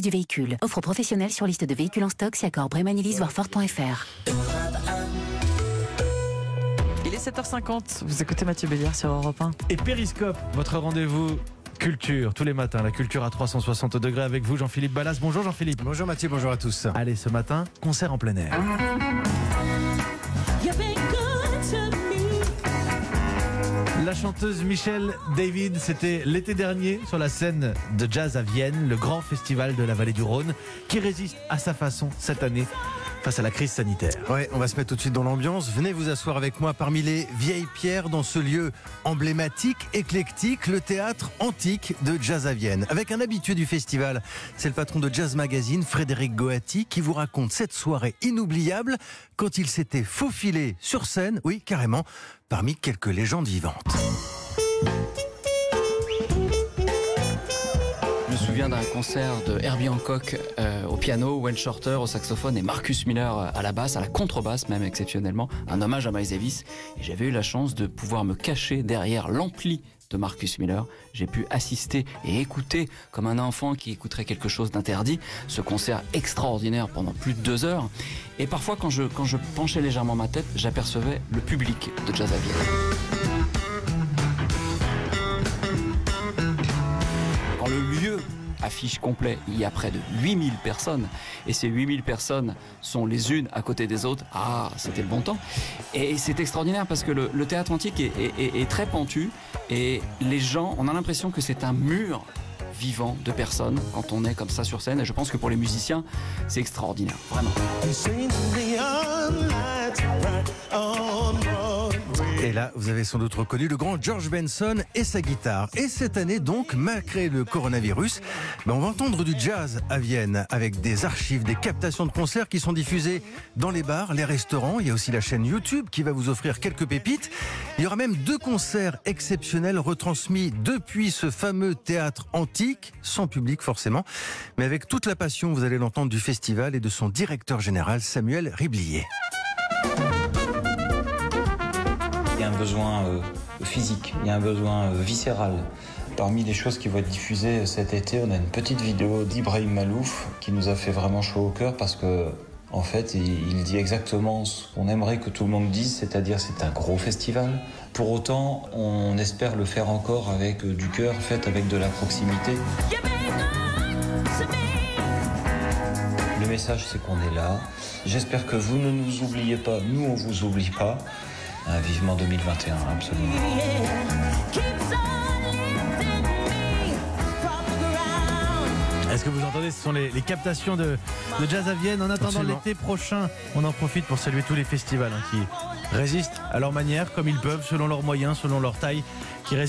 du véhicule. Offre professionnelle sur liste de véhicules en stock si accord Bremanilis voire Ford.fr. Il est 7h50, vous écoutez Mathieu Béliard sur Europe 1. Et Périscope, votre rendez-vous culture, tous les matins, la culture à 360 degrés avec vous, Jean-Philippe Ballas. Bonjour Jean-Philippe. Bonjour Mathieu, bonjour à tous. Allez, ce matin, concert en plein air. La chanteuse Michelle David, c'était l'été dernier sur la scène de jazz à Vienne, le grand festival de la vallée du Rhône, qui résiste à sa façon cette année face à la crise sanitaire. Ouais, on va se mettre tout de suite dans l'ambiance. Venez vous asseoir avec moi parmi les vieilles pierres dans ce lieu emblématique, éclectique, le théâtre antique de Jazz à Vienne. Avec un habitué du festival, c'est le patron de Jazz Magazine, Frédéric Goati, qui vous raconte cette soirée inoubliable quand il s'était faufilé sur scène, oui, carrément, parmi quelques légendes vivantes. Je me souviens d'un concert de Herbie Hancock euh, au piano, Wayne Shorter au saxophone et Marcus Miller à la basse, à la contrebasse même exceptionnellement, un hommage à Miles Davis. Et j'avais eu la chance de pouvoir me cacher derrière l'ampli de Marcus Miller. J'ai pu assister et écouter comme un enfant qui écouterait quelque chose d'interdit ce concert extraordinaire pendant plus de deux heures. Et parfois quand je, quand je penchais légèrement ma tête, j'apercevais le public de Jazz à. Affiche complet, il y a près de 8000 personnes. Et ces 8000 personnes sont les unes à côté des autres. Ah, c'était le bon temps. Et c'est extraordinaire parce que le, théâtre antique est- est très pentu. Et les gens, on a l'impression que c'est un mur vivant de personnes quand on est comme ça sur scène. Et je pense que pour les musiciens, c'est extraordinaire. Vraiment. Et là, vous avez sans doute reconnu le grand George Benson et sa guitare. Et cette année, donc, malgré le coronavirus, ben, on va entendre du jazz à Vienne avec des archives, des captations de concerts qui sont diffusées dans les bars, les restaurants. Il y a aussi la chaîne YouTube qui va vous offrir quelques pépites. Il y aura même deux concerts exceptionnels retransmis depuis ce fameux théâtre antique, sans public forcément, mais avec toute la passion, vous allez l'entendre, du festival et de son directeur général, Samuel Riblier. Il y a un besoin euh, physique, il y a un besoin euh, viscéral. Parmi les choses qui vont être diffusées cet été, on a une petite vidéo d'Ibrahim Malouf qui nous a fait vraiment chaud au cœur parce que, en fait, il, dit exactement ce qu'on aimerait que tout le monde dise, c'est-à-dire c'est un gros festival. Pour autant, on espère le faire encore avec euh, du cœur, fait avec de la proximité. Le message, c'est qu'on est là. J'espère que vous ne nous oubliez pas, nous on vous oublie pas. Euh, vivement 2021, absolument. Est-ce que vous entendez Ce sont les, les captations de, de Jazz à Vienne. En attendant l'été prochain, on en profite pour saluer tous les festivals hein, qui résistent à leur manière, comme ils peuvent, selon leurs moyens, selon leur taille, qui résistent